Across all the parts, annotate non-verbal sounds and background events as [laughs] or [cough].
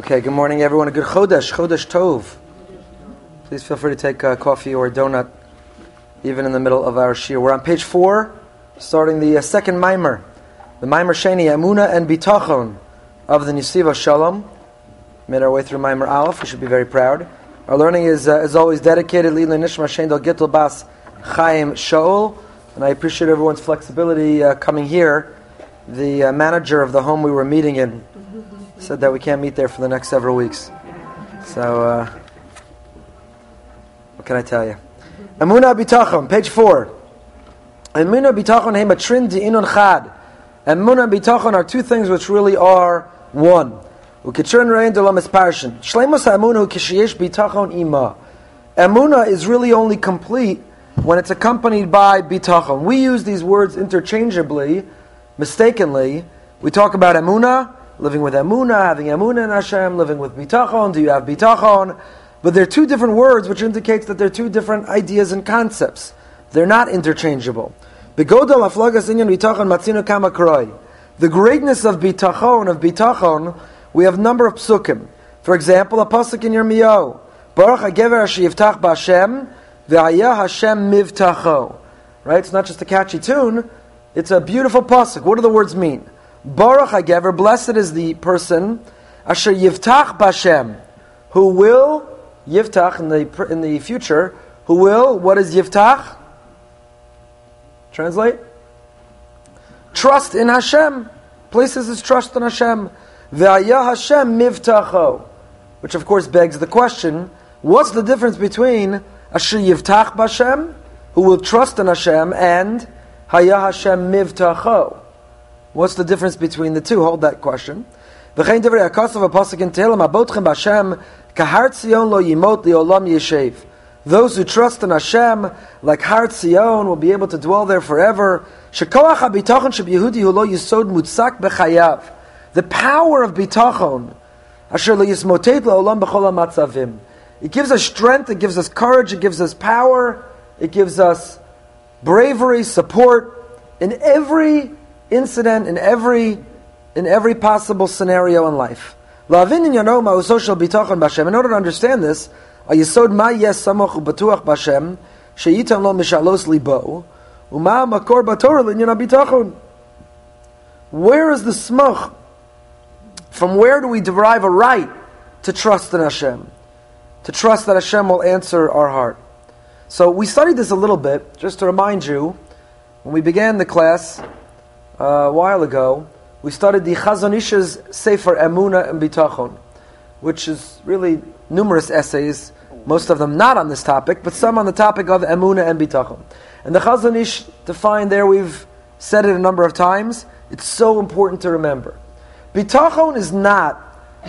Okay, good morning, everyone. A good Chodesh, Chodesh Tov. Please feel free to take a coffee or a donut, even in the middle of our shir. We're on page four, starting the uh, second mimer, the mimer Sheni, Amuna and Bitachon of the Nesivos Shalom. Made our way through mimer Aleph. We should be very proud. Our learning is, uh, as always, dedicated Lila Nishma Shendel Gittel Bas Chaim Shaul, and I appreciate everyone's flexibility uh, coming here. The uh, manager of the home we were meeting in said that we can't meet there for the next several weeks. So, uh, what can I tell you? Amuna bitachon, page four. Amuna bitachon he matrin inun chad. Amuna bitachon are two things which really are one. Ukitrin rein delam is parshin. Shleimus amuna kishiyesh bitachon ima. Amuna is really only complete when it's accompanied by bitachon. We use these words interchangeably, mistakenly. We talk about amuna living with emuna, having emuna in Hashem, living with bitachon. Do you have bitachon? But they're two different words, which indicates that they're two different ideas and concepts. They're not interchangeable. The greatness of bitachon, of bitachon, we have number of psukim. For example, a pasuk in Yirmiyahu, Baruch HaGever Yivtach B'Hashem, V'Hayah Hashem Mivtacho. Right? It's not just a catchy tune, it's a beautiful pasuk. What do the words mean? Baruch HaGever, blessed is the person, Asher Yivtach Bashem, who will, Yivtach in the, in the future, who will, what is Yivtach? Translate? Trust in Hashem. Places his trust in Hashem. Ve'ayah Hashem mivtacho. Which of course begs the question, what's the difference between Asher Yivtach Bashem, who will trust in Hashem, and Hayah Hashem mivtacho? What's the difference between the two? Hold that question. Those who trust in Hashem, like Har Tzion, will be able to dwell there forever. The power of bitachon, ha'matzavim. It gives us strength, it gives us courage, it gives us power, it gives us bravery, support in every incident, in every, in every possible scenario in life. In order to understand this. Where is the smach? From where do we derive a right to trust in Hashem? To trust that Hashem will answer our heart. So we studied this a little bit, just to remind you, when we began the class, a while ago, we started the Chazon Ish's Sefer Emuna and Bitachon, which is really numerous essays, most of them not on this topic, but some on the topic of Emuna and Bitachon. And the Chazon Ish defined there, we've said it a number of times, it's so important to remember. Bitachon is not,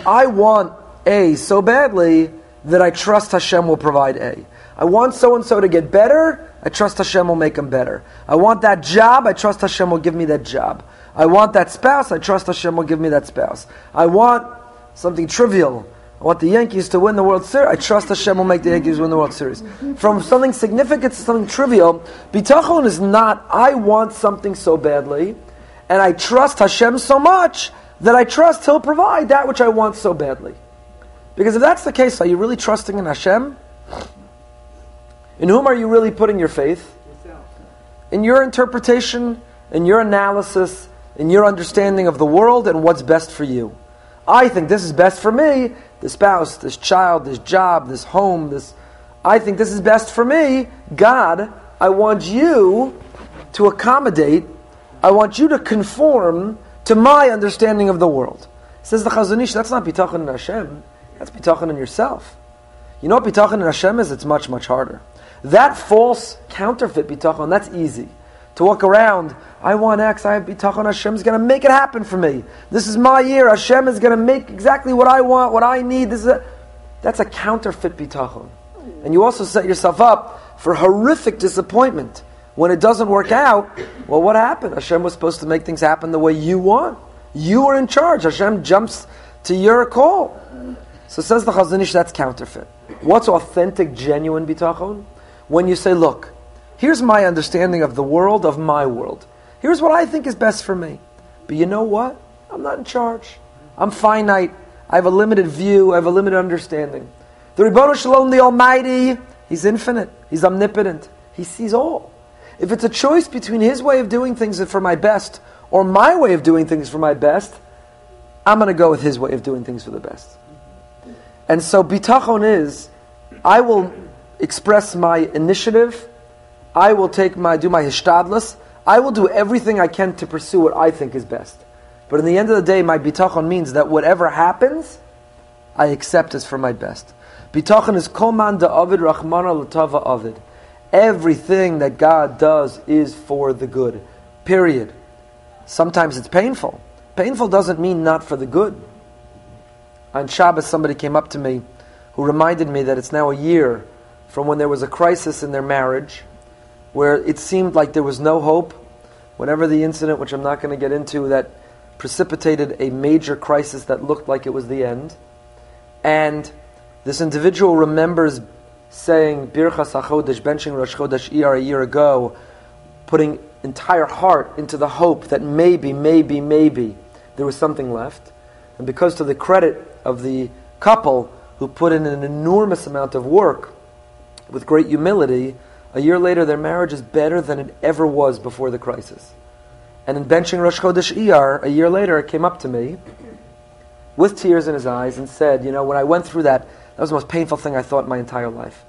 I want A so badly that I trust Hashem will provide A. I want so and so to get better, I trust Hashem will make him better. I want that job, I trust Hashem will give me that job. I want that spouse, I trust Hashem will give me that spouse. I want something trivial. I want the Yankees to win the World Series. I trust Hashem will make the Yankees win the World Series. From something significant to something trivial, bitachon is not, I want something so badly, and I trust Hashem so much that I trust He'll provide that which I want so badly. Because if that's the case, are you really trusting in Hashem? In whom are you really putting your faith? In your interpretation, in your analysis, in your understanding of the world and what's best for you. I think this is best for me, this spouse, this child, this job, this home, this I think this is best for me. God, I want you to accommodate, I want you to conform to my understanding of the world. Says the Chazon Ish, that's not bitachon in Hashem, that's bitachon in yourself. You know what bitachon in Hashem is? It's much, much harder. That false counterfeit bitachon, that's easy. To walk around, I want X, I have bitachon, Hashem is going to make it happen for me. This is my year, Hashem is going to make exactly what I want, what I need. This is a, that's a counterfeit bitachon. And you also set yourself up for horrific disappointment. When it doesn't work out, well, what happened? Hashem was supposed to make things happen the way you want. You are in charge. Hashem jumps to your call. So says the Chazon Ish, that's counterfeit. What's authentic, genuine bitachon? When you say, look, here's my understanding of the world, of my world. Here's what I think is best for me. But you know what? I'm not in charge. I'm finite. I have a limited view. I have a limited understanding. The Ribono Shalom, the Almighty, He's infinite. He's omnipotent. He sees all. If it's a choice between His way of doing things for my best or my way of doing things for my best, I'm going to go with His way of doing things for the best. And so bitachon is, I will express my initiative. I will take my do my hishtadlus. I will do everything I can to pursue what I think is best. But in the end of the day, my bitachon means that whatever happens, I accept as for my best. Bitachon is koman da avid rachmana latava avid. Everything that God does is for the good. Period. Sometimes it's painful. Painful doesn't mean not for the good. On Shabbos, somebody came up to me who reminded me that it's now a year from when there was a crisis in their marriage where it seemed like there was no hope. Whatever the incident, which I'm not going to get into, that precipitated a major crisis that looked like it was the end. And this individual remembers saying Birchas HaChodesh, benching Rosh Chodesh Iyar a year ago, putting entire heart into the hope that maybe, maybe, maybe there was something left. And because to the credit of the couple who put in an enormous amount of work with great humility, a year later their marriage is better than it ever was before the crisis. And in benching Rosh Chodesh Iyar, a year later, it came up to me with tears in his eyes and said, You know, when I went through that, that was the most painful thing I thought my entire life.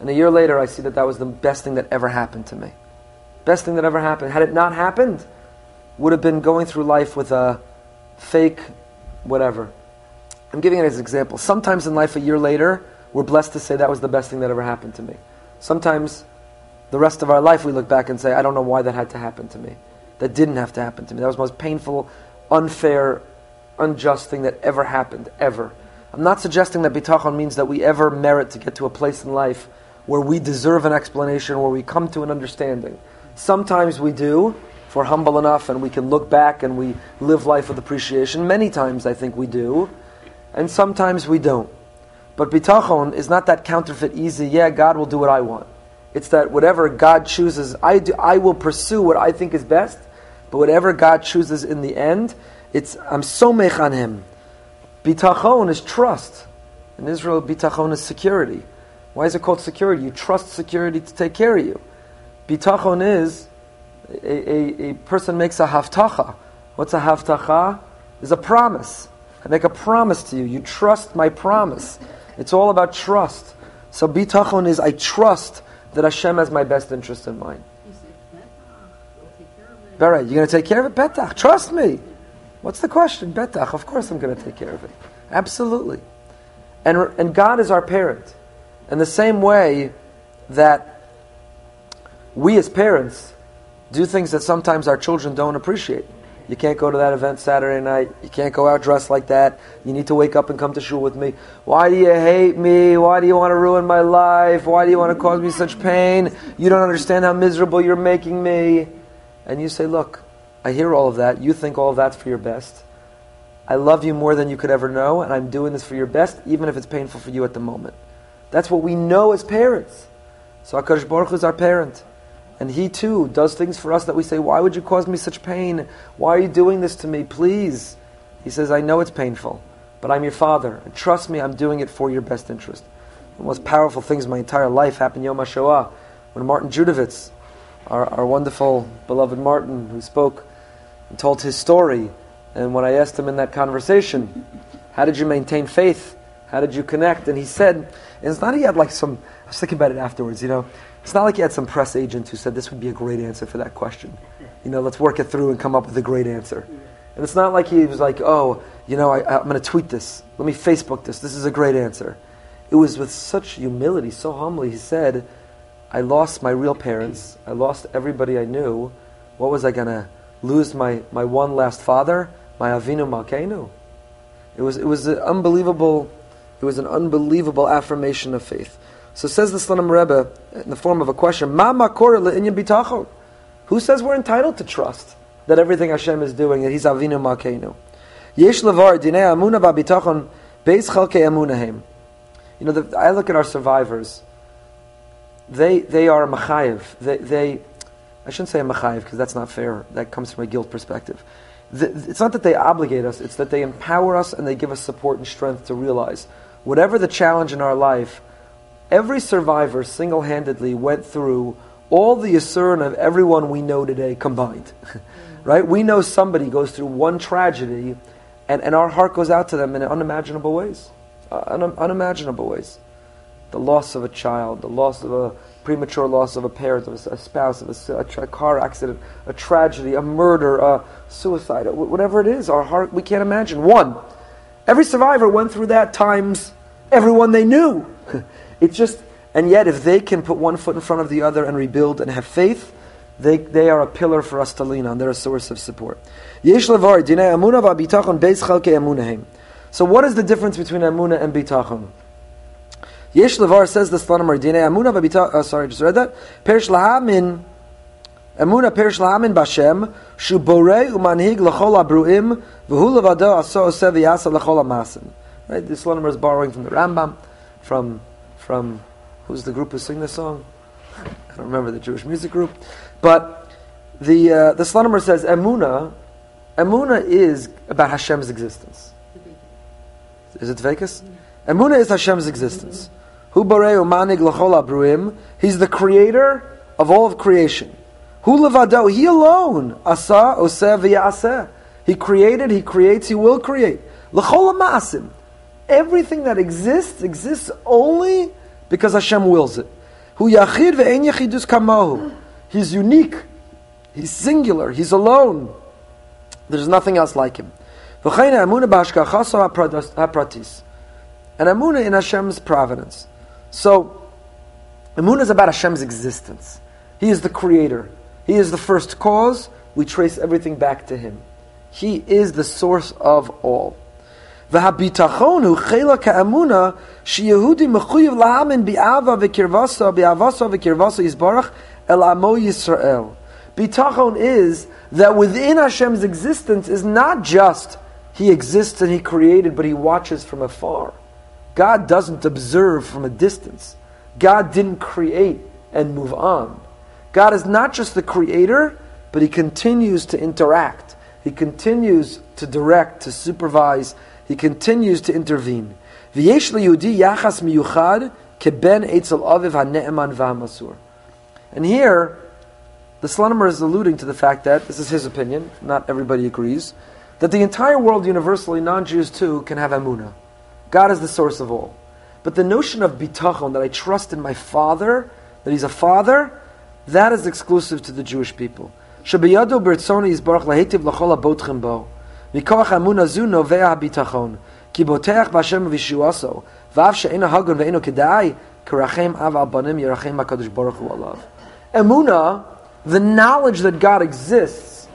And a year later, I see that that was the best thing that ever happened to me. Best thing that ever happened. Had it not happened, would have been going through life with a fake whatever. I'm giving it as an example. Sometimes in life, a year later, we're blessed to say that was the best thing that ever happened to me. Sometimes, the rest of our life, we look back and say, I don't know why that had to happen to me. That didn't have to happen to me. That was the most painful, unfair, unjust thing that ever happened, ever. I'm not suggesting that bitachon means that we ever merit to get to a place in life where we deserve an explanation, where we come to an understanding. Sometimes we do, if we're humble enough and we can look back and we live life with appreciation. Many times I think we do and sometimes we don't. But bitachon is not that counterfeit easy, yeah, God will do what I want. It's that whatever God chooses, I, do, I will pursue what I think is best, but whatever God chooses in the end, it's I'm so mech on Him. Bitachon is trust. In Israel, bitachon is security. Why is it called security? You trust security to take care of you. Bitachon is a, a, a person makes a haftacha. What's a haftacha? Is a promise. I make a promise to you. You trust my promise. It's all about trust. So bitachon is I trust that Hashem has my best interest in mind. Right, you're going to take care of it? Betach, trust me. What's the question? Betach, of course I'm going to take care of it. Absolutely. And, and God is our parent. In the same way that we as parents do things that sometimes our children don't appreciate. You can't go to that event Saturday night. You can't go out dressed like that. You need to wake up and come to shul with me. Why do you hate me? Why do you want to ruin my life? Why do you want to cause me such pain? You don't understand how miserable you're making me. And you say, Look, I hear all of that. You think all of that's for your best. I love you more than you could ever know, and I'm doing this for your best, even if it's painful for you at the moment. That's what we know as parents. So HaKadosh Baruch Hu is our parent. And he too does things for us that we say, Why would you cause me such pain? Why are you doing this to me? Please. He says, I know it's painful, but I'm your father. And trust me, I'm doing it for your best interest. The most powerful things in my entire life happened Yom HaShoah when Martin Judovitz, our, our wonderful beloved Martin, who spoke and told his story. And when I asked him in that conversation, How did you maintain faith? How did you connect? And he said, it's not he had like some, I was thinking about it afterwards, you know. It's not like he had some press agent who said this would be a great answer for that question. You know, let's work it through and come up with a great answer. And it's not like he was like, oh, you know, I, am going to tweet this. Let me Facebook this. This is a great answer. It was with such humility, so humbly. He said, I lost my real parents. I lost everybody I knew. What was I going to lose? My, my one last father? My Avinu Malkeinu? It was, it was an unbelievable, it was an unbelievable affirmation of faith. So says the Slonim Rebbe in the form of a question: bitachon? Who says we're entitled to trust that everything Hashem is doing that He's Avinu Malkeinu? Yesh levar dinei amuna v'bitachon beis chalkei amunahem. You know, the, I look at our survivors. They they are machayev. They, they I shouldn't say a machayev because that's not fair. That comes from a guilt perspective. it's not that they obligate us, it's that they empower us and they give us support and strength to realize whatever the challenge in our life, every survivor single handedly went through all the Yisurin of everyone we know today combined. [laughs] right? We know somebody goes through one tragedy and, and our heart goes out to them in unimaginable ways. Uh, un- unimaginable ways. The loss of a child, the loss of a premature loss of a parent, of a, a spouse, of a, a, tra- car accident, a tragedy, a murder, a suicide, whatever it is, our heart, we can't imagine. One, every survivor went through that times everyone they knew. [laughs] it's just, and yet if they can put one foot in front of the other and rebuild and have faith, they, they are a pillar for us to lean on. They're a source of support. So what is the difference between amuna and bitachon? Yesh levar says the Slonimer Dinei Amuna v'bita. Uh, sorry, just read that. Perish lahamin. Amuna perish lahamin b'Hashem shu borei umanhig l'chol abruim v'hu levado aso oseh v'yasa l'chol amasim. Right, the Slonimer is borrowing from the Rambam, from from who's the group who sing this song? I don't remember the Jewish music group, but the uh, the Slonimer says Amuna. Amuna is about Hashem's existence. Is it Vekas? Amuna is Hashem's existence. Hu bareu manig l'chol abruim. He's the creator of all of creation. Hu levado. He alone. Asa oseh v'yaseh. He created. He creates. He will create. L'chol amasim. Everything that exists exists only because Hashem wills it. Yachid ve'en yachidus kamahu. He's unique. He's singular. He's alone. There's nothing else like him. V'chayna amuna b'ashkachaso hapratis. And amuna in Hashem's providence. So, Emunah is about Hashem's existence. He is the creator. He is the first cause. We trace everything back to Him. He is the source of all. והביטחון הוא חלק האמונה שיהודי מחויב להאמין באהבה וקרבסו, באהבסו וקרבסו יסברך אל עמו ישראל. Bitachon is that within Hashem's existence is not just He exists and He created, but He watches from afar. God doesn't observe from a distance. God didn't create and move on. God is not just the creator, but He continues to interact. He continues to direct, to supervise. he continues to intervene. yachas miyuchad keben aviv. And here, the Slonimer is alluding to the fact that, this is his opinion, not everybody agrees, that the entire world universally, non-Jews too, can have Amunah. God is the source of all. But the notion of bitachon, that I trust in my Father, that He's a Father, that is exclusive to the Jewish people. Shabiyadu bertzoni yisbarach lahetiv lachol abotchem bo. Mikoach amuna zu novea bitachon. Ki boteach b'Hashem v'shuaso. V'av she'ena hagun ve'eno kedai. Karachem av al banim yerachem HaKadosh Baruch Hu alav. Emuna, the knowledge that God exists,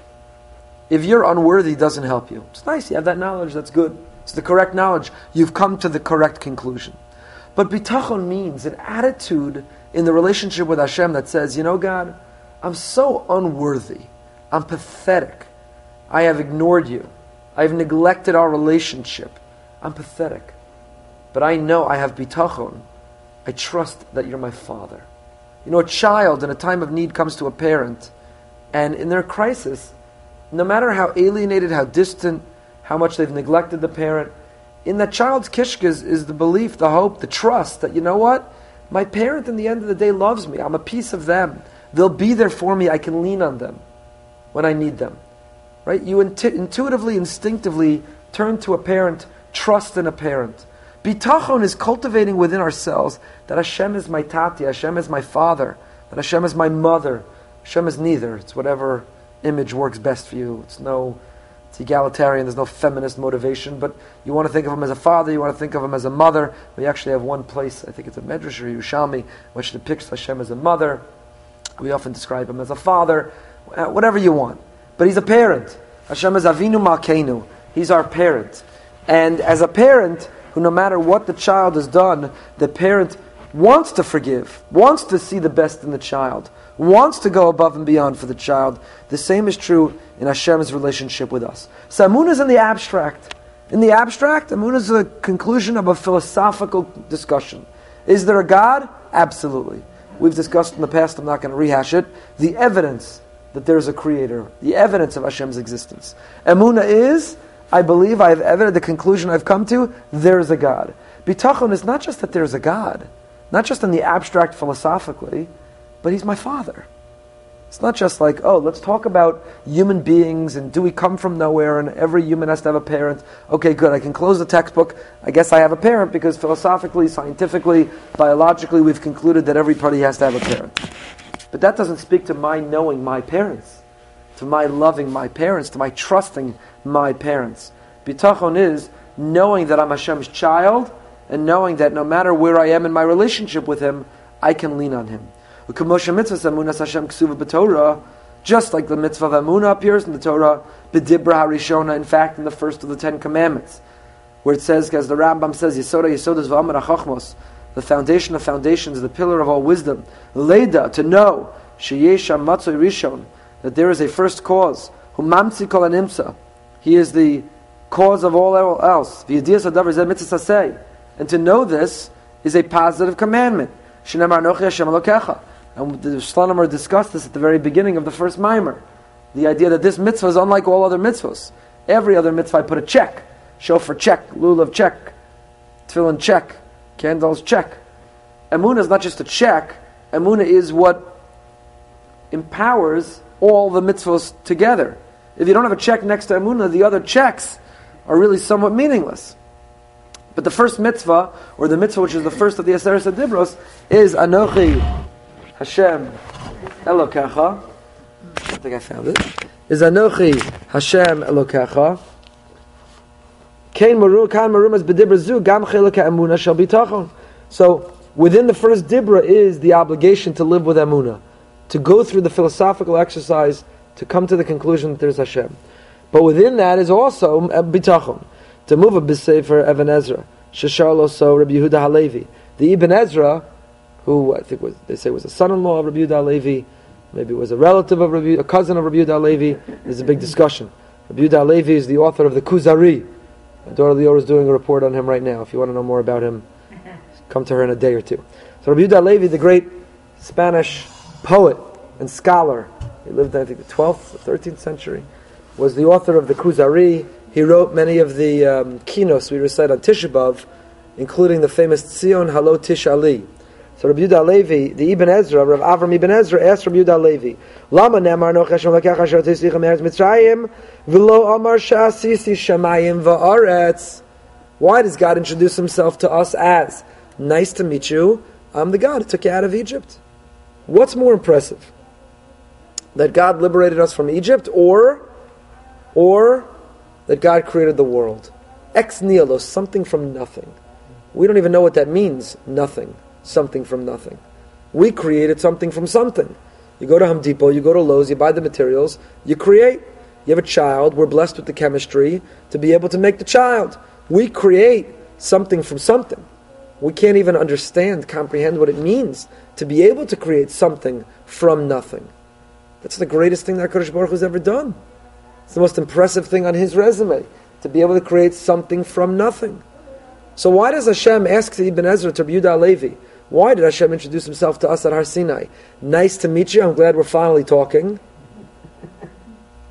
if you're unworthy, doesn't help you. It's nice, you have that knowledge, that's good. It's the correct knowledge. You've come to the correct conclusion. But bitachon means an attitude in the relationship with Hashem that says, you know, God, I'm so unworthy. I'm pathetic. I have ignored you. I've neglected our relationship. I'm pathetic. But I know I have bitachon. I trust that you're my father. You know, a child in a time of need comes to a parent, and in their crisis, no matter how alienated, how distant, how much they've neglected the parent. In that child's kishkas is the belief, the hope, the trust that, you know what? My parent, in the end of the day, loves me. I'm a piece of them. They'll be there for me. I can lean on them when I need them. Right? You intu- intuitively, instinctively turn to a parent, trust in a parent. Bitachon is cultivating within ourselves that Hashem is my tati, Hashem is my father, that Hashem is my mother. Hashem is neither. It's whatever image works best for you. It's no it's egalitarian, there's no feminist motivation, but you want to think of him as a father, you want to think of him as a mother. We actually have one place, I think it's a Medrash or Yerushalmi, which depicts Hashem as a mother. We often describe him as a father, whatever you want. But he's a parent. Hashem is Avinu Malkeinu. He's our parent. And as a parent, who no matter what the child has done, the parent wants to forgive, wants to see the best in the child, wants to go above and beyond for the child. The same is true in Hashem's relationship with us. So Amun is in the abstract. In the abstract, Amun is the conclusion of a philosophical discussion. Is there a God? Absolutely. We've discussed in the past, I'm not going to rehash it. The evidence that there's a creator, the evidence of Hashem's existence. Emuna is, I believe, I have evidence, the conclusion I've come to, there's a God. Bitachon is not just that there's a God, not just in the abstract philosophically, but He's my Father. It's not just like, oh, let's talk about human beings and do we come from nowhere and every human has to have a parent. Okay, good, I can close the textbook. I guess I have a parent because philosophically, scientifically, biologically, we've concluded that everybody has to have a parent. But that doesn't speak to my knowing my parents, to my loving my parents, to my trusting my parents. Bitachon is knowing that I'm Hashem's child and knowing that no matter where I am in my relationship with Him, I can lean on Him. Just like the mitzvah of Amunah appears in the Torah, B'dibra HaRishona, in fact, in the first of the Ten Commandments, where it says, as the Rambam says, Yisoda Yisodas V'amar HaChochmos, the foundation of foundations, the pillar of all wisdom, Leda, to know, Sheyesh Matzoy Rishon, that there is a first cause, Humamtzi Kol Animsa, he is the cause of all else, V'yadiyas Adavar Zeh Mitzvah say. and to know this is a positive commandment. Shnemar Nochi Hashem Elokecha. And the Shlomer discussed this at the very beginning of the first mimer. The idea that this mitzvah is unlike all other mitzvahs. Every other mitzvah I put a check. Shofar check, lulav check, tefillin check, candles check. Emunah is not just a check. Emunah is what empowers all the mitzvahs together. If you don't have a check next to Emunah, the other checks are really somewhat meaningless. But the first mitzvah, or the mitzvah which is the first of the Aseret Dibros, is Anochi Hashem Elokecha. I think I found it. Is Anochi Hashem Elokecha. Kain maru marumas shall be tachon. So within the first dibra is the obligation to live with emuna, to go through the philosophical exercise to come to the conclusion that there's Hashem. But within that is also uh, bitachon to move a b'sefer Ibn Ezra, Shesharlo so Rabbi Yehuda Halevi. The Ibn Ezra, who I think was they say was a son-in-law of Rabbi Yehuda Halevi, maybe was a relative of Rabbi, a cousin of Rabbi Yehuda Halevi. There's a big discussion. Rabbi Yehuda Halevi is the author of the Kuzari. Daughter Leora is doing a report on him right now. If you want to know more about him, come to her in a day or two. So Rabbi Yehuda Halevi, the great Spanish poet and scholar, he lived I think the 12th, 13th century, was the author of the Kuzari he wrote many of the um, kinos we recite on Tisha B'Av, including the famous Tzion Halo Tish Ali. So Rabbi Yudah Levi, the Ibn Ezra, Rav Avram Ibn Ezra asked Rabbi Yudah Levi, Lama nemar no cheshem lakech asher tisichem eretz Mitzrayim, v'lo amar sha'asisi shamayim va'aretz. Why does God introduce himself to us as, nice to meet you, I'm the God who took you out of Egypt? What's more impressive? That God liberated us from Egypt, or, or that God created the world. Ex nihilo, something from nothing. We don't even know what that means, nothing. Something from nothing. We created something from something. You go to Home Depot, you go to Lowe's, you buy the materials, you create. You have a child, we're blessed with the chemistry to be able to make the child. We create something from something. We can't even understand, comprehend what it means to be able to create something from nothing. That's the greatest thing that Kodesh Baruch has ever done. It's the most impressive thing on his resume, to be able to create something from nothing. So why does Hashem ask Ibn Ezra to Yehuda Levi? Why did Hashem introduce himself to us at Har Sinai? Nice to meet you. I'm glad we're finally talking.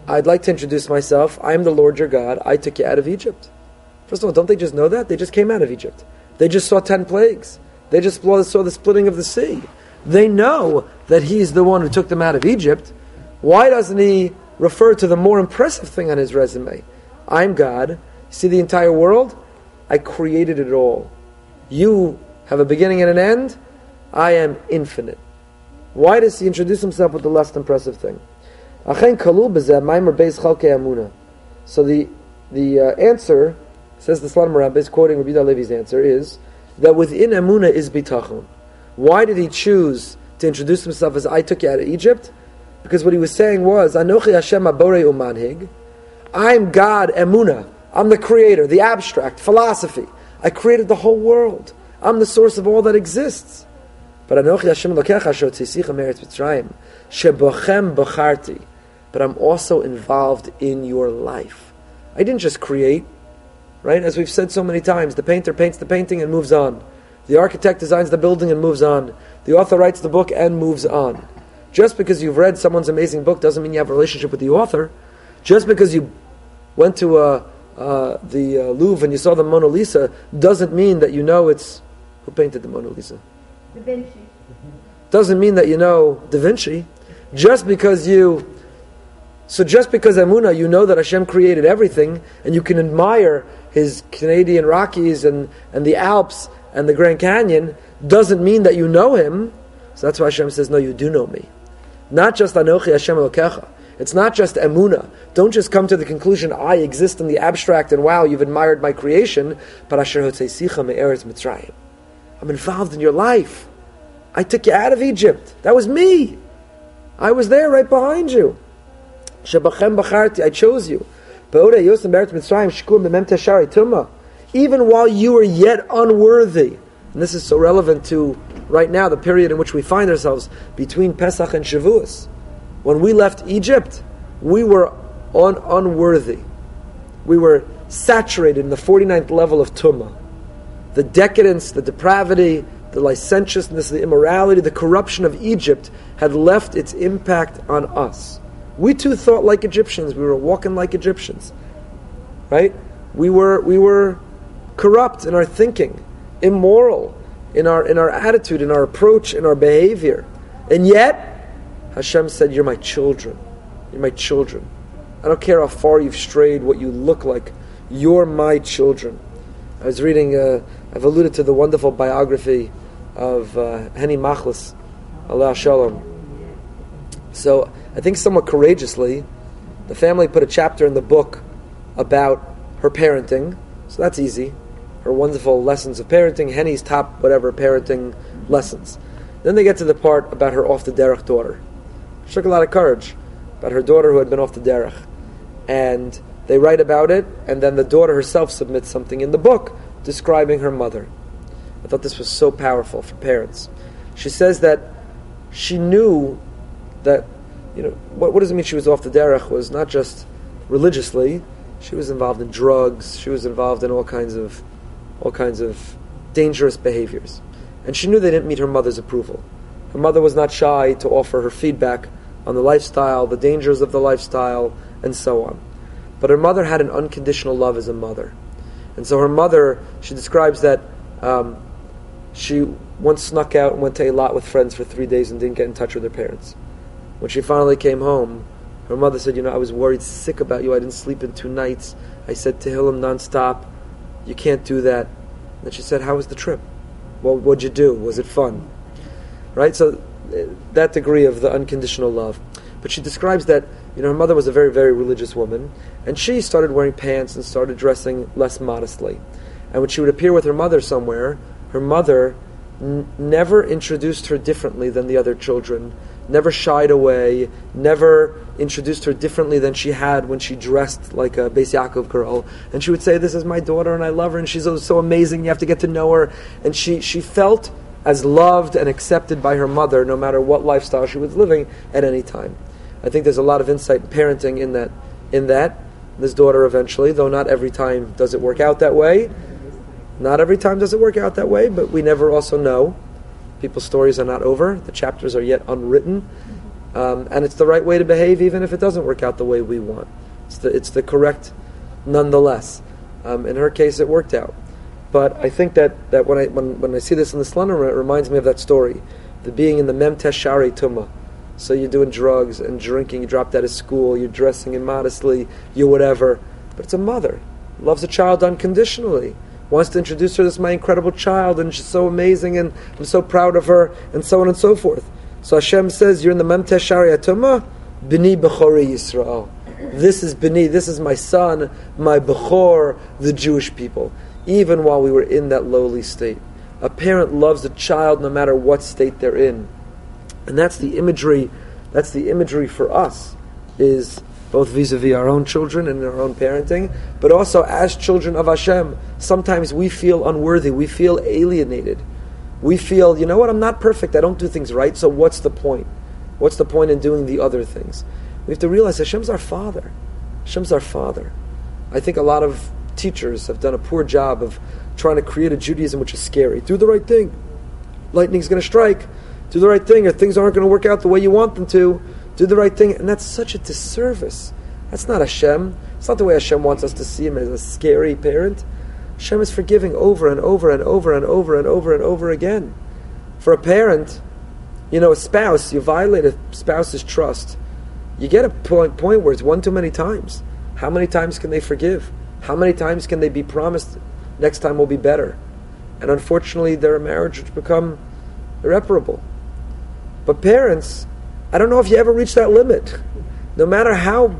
I'd like to introduce myself. I am the Lord your God. I took you out of Egypt. First of all, don't they just know that? They just came out of Egypt. They just saw ten plagues. They just saw the splitting of the sea. They know that He's the one who took them out of Egypt. Why doesn't He refer to the more impressive thing on his resume. I'm God. See the entire world? I created it all. You have a beginning and an end. I am infinite. Why does he introduce himself with the less impressive thing? So the the uh, answer says the Rabbi is quoting Rabbi Levi's answer is that within Amuna is bitachon. Why did he choose to introduce himself as I took you out of Egypt? Because what he was saying was, Anochi Hashem Abore Umanhig. I'm God, Emuna. I'm the creator, the abstract, philosophy. I created the whole world. I'm the source of all that exists. But Anochi Hashem Lokecha Shotzisichem Eretz Mitzrayim. Shebochem Bocharti. But I'm also involved in your life. I didn't just create, right? As we've said so many times, the painter paints the painting and moves on. The architect designs the building and moves on. The author writes the book and moves on. Just because you've read someone's amazing book doesn't mean you have a relationship with the author. Just because you went to uh, uh, the uh, Louvre and you saw the Mona Lisa doesn't mean that you know it's who painted the Mona Lisa. Da Vinci. Doesn't mean that you know Da Vinci. Just because you so just because Amuna, you know that Hashem created everything, and you can admire his Canadian Rockies and, and the Alps and the Grand Canyon, doesn't mean that you know him. So that's why Hashem says, No, you do know me. Not just Anochi Hashem Elokecha. It's not just emuna. Don't just come to the conclusion I exist in the abstract and wow, you've admired my creation. But Asher Sicha Me'eretz Mitzrayim. I'm involved in your life. I took you out of Egypt. That was me. I was there right behind you. I chose you. Even while you were yet unworthy. And this is so relevant to right now, the period in which we find ourselves between Pesach and Shavuos. When we left Egypt, we were un- unworthy. We were saturated in the 49th level of Tumah. The decadence, the depravity, the licentiousness, the immorality, the corruption of Egypt had left its impact on us. We too thought like Egyptians. We were walking like Egyptians. Right? We were, we were corrupt in our thinking, immoral in our, in our attitude, in our approach, in our behavior. And yet, Hashem said, You're my children. You're my children. I don't care how far you've strayed, what you look like. You're my children. I was reading, uh, I've alluded to the wonderful biography of uh, Henny Machlis, Allah Shalom. So I think somewhat courageously, the family put a chapter in the book about her parenting. So that's easy. Her wonderful lessons of parenting, Henny's top whatever parenting lessons. Then they get to the part about her off the derech daughter. She took a lot of courage about her daughter who had been off the derech. And they write about it, and then the daughter herself submits something in the book describing her mother. I thought this was so powerful for parents. She says that she knew that you know, what, what does it mean she was off the derech was not just religiously, she was involved in drugs, she was involved in all kinds of all kinds of dangerous behaviors. And she knew they didn't meet her mother's approval. Her mother was not shy to offer her feedback on the lifestyle, the dangers of the lifestyle, and so on. But her mother had an unconditional love as a mother. And so her mother, she describes that um, she once snuck out and went to a lot with friends for three days and didn't get in touch with her parents. When she finally came home, her mother said, You know, I was worried sick about you. I didn't sleep in two nights. I said Tehillim nonstop. You can't do that. And then she said, How was the trip? Well, what'd you do? Was it fun? Right? So, uh, that degree of the unconditional love. But she describes that, you know, her mother was a very, very religious woman, and she started wearing pants and started dressing less modestly. And when she would appear with her mother somewhere, her mother n- never introduced her differently than the other children never shied away, never introduced her differently than she had when she dressed like a Beis Yaakov girl. And she would say, "This is my daughter, and I love her, and she's so amazing. You have to get to know her." And she she felt as loved and accepted by her mother, no matter what lifestyle she was living at any time. I think there's a lot of insight in parenting in that. In that, this daughter eventually, though not every time does it work out that way. Not every time does it work out that way, but we never also know People's stories are not over. The chapters are yet unwritten. Um, and it's the right way to behave even if it doesn't work out the way we want. It's the, it's the correct nonetheless. Um, in her case, it worked out. But I think that, that when, I, when, when I see this in the Slender, it reminds me of that story. The being in the Memtesh Shari Tumma. So you're doing drugs and drinking, you dropped out of school, you're dressing immodestly, you're whatever. But it's a mother. Loves a child unconditionally wants to introduce her as my incredible child, and she's so amazing, and I'm so proud of her, and so on and so forth. So Hashem says, You're in the Memtesh Shari Atuma, Bini Bechori Yisrael. This is Bini, this is my son, my Bechor, the Jewish people, even while we were in that lowly state. A parent loves a child no matter what state they're in. And that's the imagery, that's the imagery for us, is both vis-a-vis our own children and our own parenting, but also as children of Hashem. Sometimes we feel unworthy, we feel alienated. We feel, you know what, I'm not perfect, I don't do things right, so what's the point? What's the point in doing the other things? We have to realize Hashem's our Father. Hashem's our Father. I think a lot of teachers have done a poor job of trying to create a Judaism which is scary. Do the right thing. Lightning's going to strike. Do the right thing, or things aren't going to work out the way you want them to. Do the right thing, and that's such a disservice. That's not Hashem. It's not the way Hashem wants us to see Him as a scary parent. Hashem is forgiving over and over and over and over and over and over again. For a parent, you know, a spouse, you violate a spouse's trust. You get a point, point where it's one too many times. How many times can they forgive? How many times can they be promised next time will be better? And unfortunately, their marriage has become irreparable. But parents, I don't know if you ever reach that limit. No matter how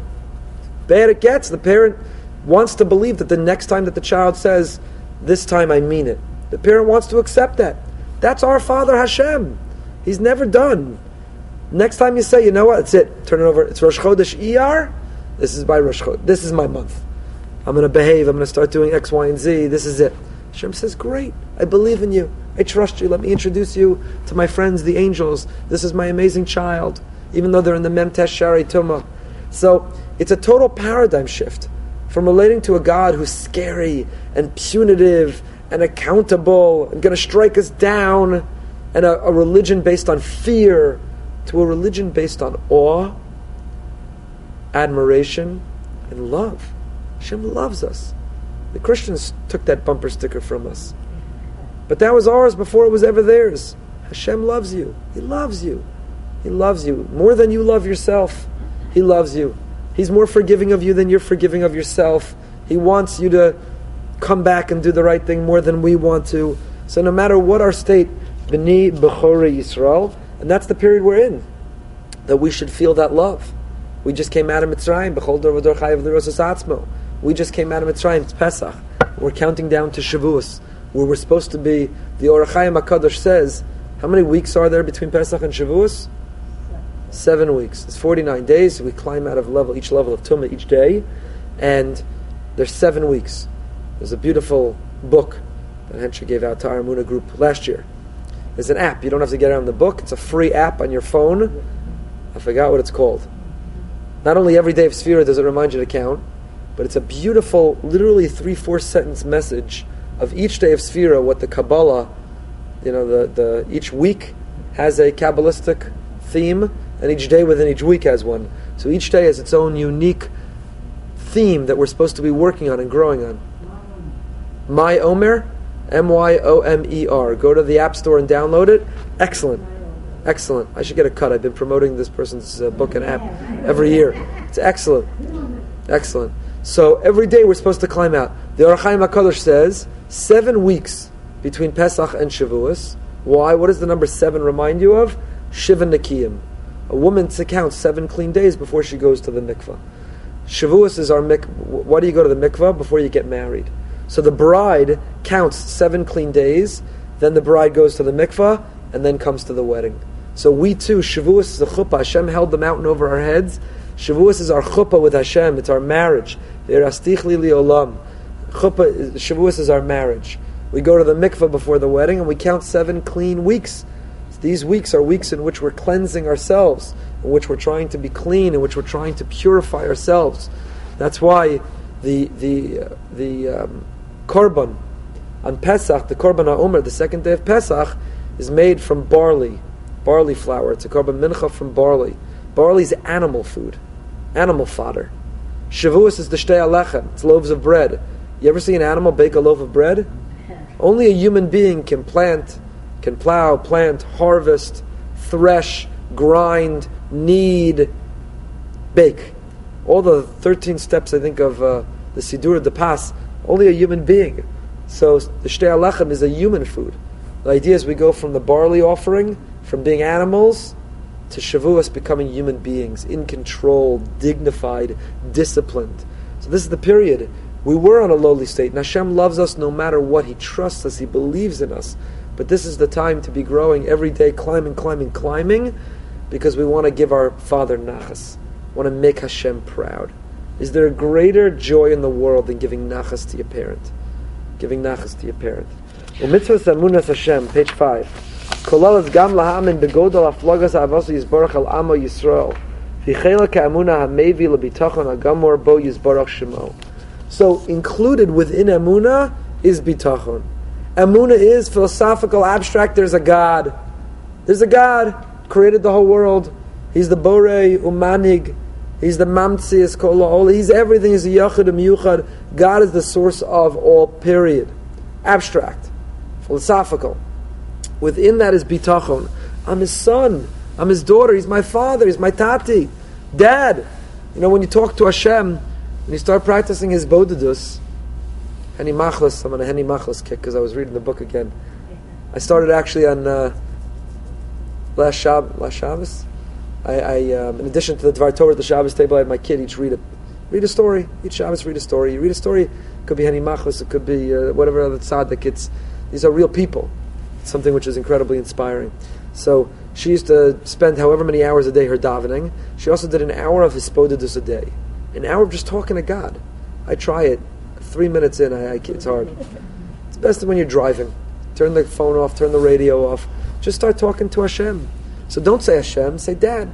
bad it gets, the parent wants to believe that the next time that the child says, This time I mean it, the parent wants to accept that. That's our Father Hashem. He's never done. Next time you say, you know what, it's it. Turn it over. It's Rosh Chodesh Iyar. This is by Rosh Chodesh. This is my month. I'm going to behave. I'm going to start doing X, Y, and Z. This is it. Hashem says, great. I believe in you. I trust you. Let me introduce you to my friends, the angels. This is my amazing child, even though they're in the Memtesh Shari Tumah. So it's a total paradigm shift from relating to a God who's scary and punitive and accountable and going to strike us down, and a, a religion based on fear, to a religion based on awe, admiration, and love. Hashem loves us. The Christians took that bumper sticker from us. But that was ours before it was ever theirs. Hashem loves you. He loves you. He loves you more than you love yourself. He loves you. He's more forgiving of you than you're forgiving of yourself. He wants you to come back and do the right thing more than we want to. So no matter what our state, B'ni B'chori Yisrael, and that's the period we're in, that we should feel that love. We just came out of Mitzrayim, B'chol Dor V'dor Chayav Atzmo. We just came out of Mitzrayim, it's Pesach. We're counting down to Shavuos, where we're supposed to be. The Or HaChaim HaKadosh says, how many weeks are there between Pesach and Shavuos? seven weeks. It's 49 days. We climb out of level each level of Tumah each day, and there's seven weeks. There's a beautiful book that Hensha gave out to our Muna group last year. There's an app. You don't have to get on the book. It's a free app on your phone. I forgot what it's called. Not only every day of Sphira does it remind you to count, but it's a beautiful, literally three, four sentence message of each day of Sphira, what the Kabbalah, you know, the, the each week has a Kabbalistic theme, and each day within each week has one. So each day has its own unique theme that we're supposed to be working on and growing on. My Omer, M Y O M E R. Go to the App Store and download it. Excellent. Excellent. I should get a cut. I've been promoting this person's uh, book and app every year. It's excellent. Excellent. So every day we're supposed to climb out. The Or HaChaim HaKadosh says seven weeks between Pesach and Shavuos. Why? What does the number seven remind you of? Shiva Nikiyim a woman to count seven clean days before she goes to the mikvah. Shavuos is our mikvah. Why do you go to the mikvah? Before you get married. So the bride counts seven clean days, then the bride goes to the mikvah, and then comes to the wedding. So we too, Shavuos is a chuppah. Hashem held the mountain over our heads. Shavuos is our chuppah with Hashem. It's our marriage. Chuppah, Shavuos is our marriage. We go to the mikvah before the wedding, and we count seven clean weeks these weeks are weeks in which we're cleansing ourselves, in which we're trying to be clean, in which we're trying to purify ourselves. That's why the the uh, the um, korban on Pesach, the korban ha'omer, the second day of Pesach, is made from barley, barley flour. It's a korban mincha from barley. Barley is animal food, animal fodder. Shavuos is the shtei alechem. It's loaves of bread. You ever see an animal bake a loaf of bread? Only a human being can plant can plow, plant, harvest, thresh, grind, knead, bake. All the 13 steps, I think, of uh, the Sidur the Pas, only a human being. So the Shtei Alechem is a human food. The idea is we go from the barley offering, from being animals, to Shavuos becoming human beings, in control, dignified, disciplined. So this is the period. We were on a lowly state. Hashem loves us no matter what. He trusts us. He believes in us. But this is the time to be growing every day, climbing, climbing, climbing, because we want to give our Father nachas, want to make Hashem proud. Is there a greater joy in the world than giving nachas to your parent? Giving nachas to your parent. Mitzvah Amunas Hashem, page 5. Kolalas gam lahamin begodol aflogas avasu yizborach al amo Yisrael. V'chela ka'amuna ha'mevi lebitachon agamor bo yizborach shemo. So included within amuna is bitachon. Amuna is philosophical, abstract, there's a God. There's a God created the whole world. He's the Borei Umanig. He's the Mamtzias Kol He's everything. He's the Yachid Yuchad. God is the source of all. Period. Abstract, philosophical. Within that is bitachon. I'm his son. I'm his daughter. He's my father. He's my tati, dad. You know when you talk to Hashem, when you start practicing his bodidus, Henny Machlis. I'm on a Henny Machlis kick because I was reading the book again. I started actually on uh, last Shab last Shabbos. I, I um, in addition to the Dvar Torah at the Shabbos table, I had my kid each read a read a story. Each Shabbos read a story. You read a story. It could be Henny Machlis. It could be uh, whatever other tzaddik. It's these are real people. It's something which is incredibly inspiring. So she used to spend however many hours a day her davening. She also did an hour of his hisbodedus a day, an hour of just talking to God. I try it. Three minutes in, I, I, it's hard. It's best when you're driving. Turn the phone off, turn the radio off. Just start talking to Hashem. So don't say Hashem, say Dad.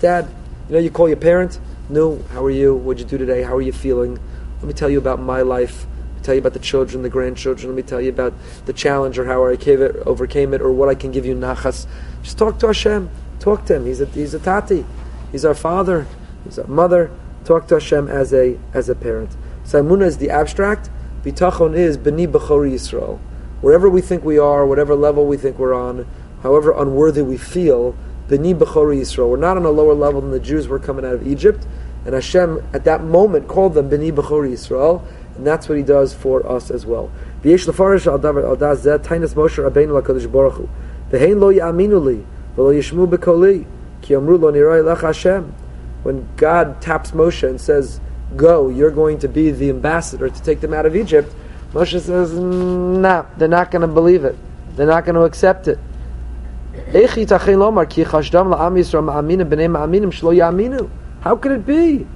Dad. You know, you call your parent. No, how are you? What'd you do today? How are you feeling? Let me tell you about my life. Let me tell you about the children, the grandchildren. Let me tell you about the challenge or how I it, overcame it or what I can give you nachas. Just talk to Hashem. Talk to Him. He's a, he's a tati. He's our father. He's our mother. Talk to Hashem as a, as a parent. Saimuna is the abstract. Bitachon is Beni Bechori Yisrael. Wherever we think we are, whatever level we think we're on, however unworthy we feel, Beni Bechori Yisrael. We're not on a lower level than the Jews were coming out of Egypt. And Hashem, at that moment, called them Beni Bechori Yisrael. And that's what He does for us as well. V'yesh lefarish al daz zeh tainas Moshe Rabbeinu LaKadosh Baruch Hu. V'hein lo ya'aminu li, v'lo yishmu bekoli, ki amru lo nirai lech Hashem. When God taps Moshe and says, go, you're going to be the ambassador to take them out of Egypt. Moshe says, nah, they're not going to believe it. They're not going to accept it. How could it be?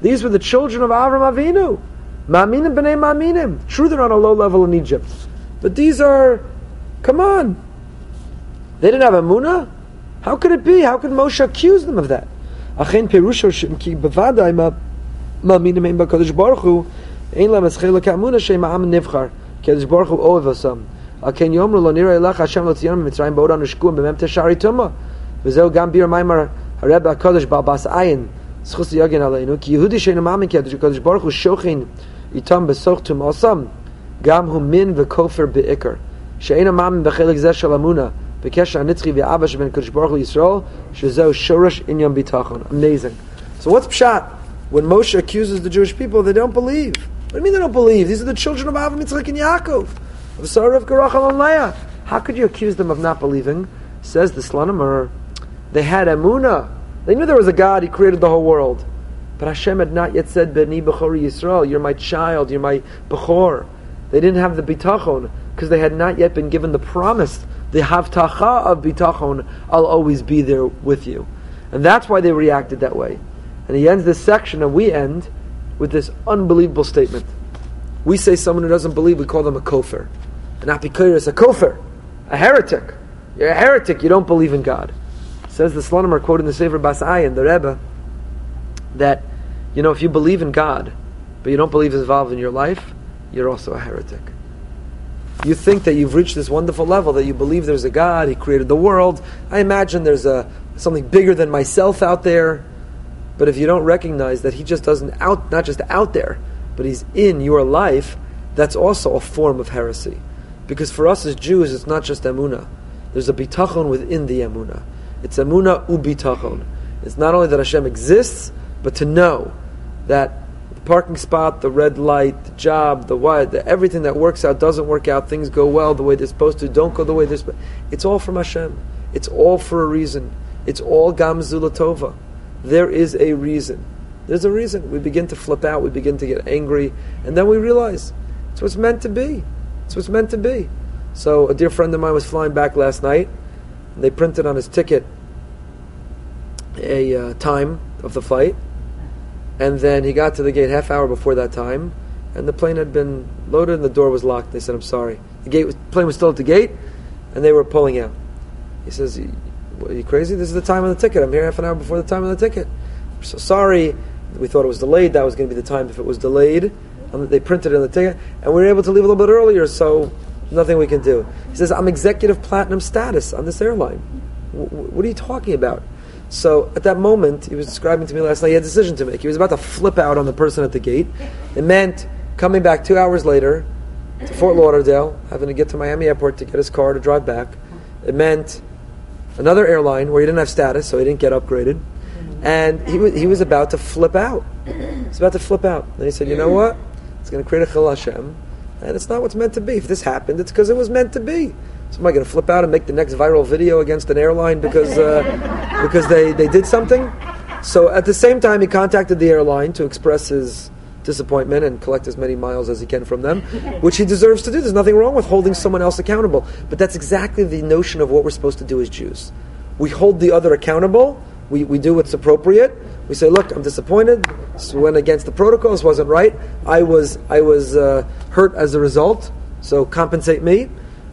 These were the children of Avram Avinu. Ma'aminim b'nei ma'aminim. True, they're on a low level in Egypt. But these are, come on. They didn't have emuna? How could it be? How could Moshe accuse them of that? מאמינים הם בקדוש ברוך הוא, אין להם את חלק האמונה שהם העם נבחר, קדוש ברוך הוא אוהב אותם. על כן יאמרו לא נראה לך השם לא ציון ממצרים בעוד אנו שקועים במ"ם תשערי תומה. וזהו גם ביר מיימר הרב הקדוש בעל בס עין, זכוס יגן עלינו, כי יהודי שאינו מאמין כי הקדוש ברוך הוא שוכן איתם בסוך תומאסם, גם הוא מין וכופר בעיקר. שאינו מאמין בחלק זה של אמונה, V'kesher anitzchi v'abba sheben Kodesh Baruch Yisrael shezo shorash bitachon. Amazing. So what's pshat? When Moshe accuses the Jewish people, they don't believe. What do you mean they don't believe? These are the children of Avraham, Yitzchak, and Yaakov. Of Sarah, of Garachal, and Leah. How could you accuse them of not believing? Says the Slonimer, they had emuna; They knew there was a God, He created the whole world. But Hashem had not yet said, Beni Bechor Yisrael, you're my child, you're my Bechor. They didn't have the bitachon because they had not yet been given the promise the havtacha of bitachon, I'll always be there with you. And that's why they reacted that way. And he ends this section, and we end with this unbelievable statement. We say someone who doesn't believe, we call them a kofir. An apikoris, a kofir, a heretic. You're a heretic, you don't believe in God. Says the Slonimer, quoting the Sefer Basai and the Rebbe, that, you know, if you believe in God, but you don't believe He's involved in your life, you're also a heretic. You think that you've reached this wonderful level, that you believe there's a God, He created the world. I imagine there's a something bigger than myself out there. But if you don't recognize that he just doesn't out, not just out there, but he's in your life, that's also a form of heresy. Because for us as Jews, it's not just emuna. There's a bitachon within the emuna. It's emuna ubitachon. It's not only that Hashem exists, but to know that parking spot, the red light, the job, the what, the, everything that works out doesn't work out. Things go well the way they're supposed to, don't go the way they're supposed. It's all from Hashem. It's all for a reason. It's all gamzulatova. there is a reason. There's a reason. We begin to flip out, we begin to get angry, and then we realize it's what's meant to be. It's what's meant to be. So a dear friend of mine was flying back last night, and they printed on his ticket a uh, time of the flight, and then he got to the gate half hour before that time, and the plane had been loaded and the door was locked. They said, "I'm sorry." The gate was, plane was still at the gate, and they were pulling out. He says, are you crazy? This is the time of the ticket. I'm here half an hour before the time of the ticket. We're so sorry. We thought it was delayed. That was going to be the time if it was delayed. And they printed it on the ticket. And we were able to leave a little bit earlier, so Nothing we can do. He says, I'm executive platinum status on this airline. W- what are you talking about? So at that moment, he was describing to me last night, he had a decision to make. He was about to flip out on the person at the gate. It meant coming back two hours later to Fort Lauderdale, having to get to Miami Airport to get his car to drive back. It meant another airline where he didn't have status, so he didn't get upgraded. And he, w- he was about to flip out. He was about to flip out. And he said, you know what? It's going to create a chillul Hashem. And it's not what's meant to be. If this happened, it's because it was meant to be. So am I going to flip out and make the next viral video against an airline because uh, [laughs] because they, they did something? So at the same time, he contacted the airline to express his disappointment and collect as many miles as he can from them, which he deserves to do. There's nothing wrong with holding someone else accountable. But that's exactly the notion of what we're supposed to do as Jews. We hold the other accountable. We, we do what's appropriate. We say, look, I'm disappointed. This went against the protocols. wasn't right. I was I was uh, hurt as a result. So compensate me.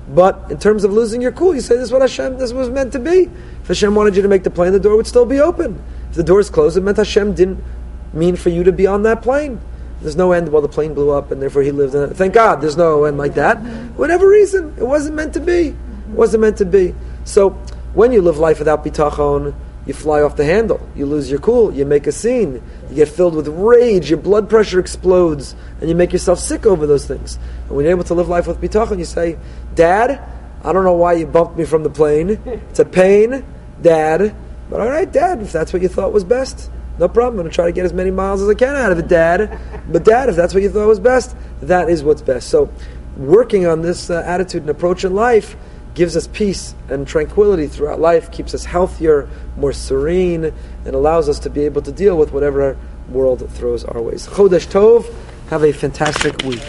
But in terms of losing your cool, you say this is what Hashem, this was meant to be. If Hashem wanted you to make the plane, the door would still be open. If the door is closed, it meant Hashem didn't mean for you to be on that plane. There's no end. Well, the plane blew up, and therefore he lived in it. Thank God, there's no end like that. Whatever reason, it wasn't meant to be. It wasn't meant to be. So when you live life without bitachon, you fly off the handle. You lose your cool. You make a scene. You get filled with rage. Your blood pressure explodes, and you make yourself sick over those things. And when you're able to live life with bitachon, you say, "Dad, I don't know why you bumped me from the plane. It's a pain, Dad. But all right, Dad, if that's what you thought was best, no problem. I'm going to try to get as many miles as I can out of it, Dad. But Dad, if that's what you thought was best, that is what's best. So, working on this uh, attitude and approach in life." Gives us peace and tranquility throughout life, keeps us healthier, more serene, and allows us to be able to deal with whatever world throws our ways. Chodesh Tov, have a fantastic week.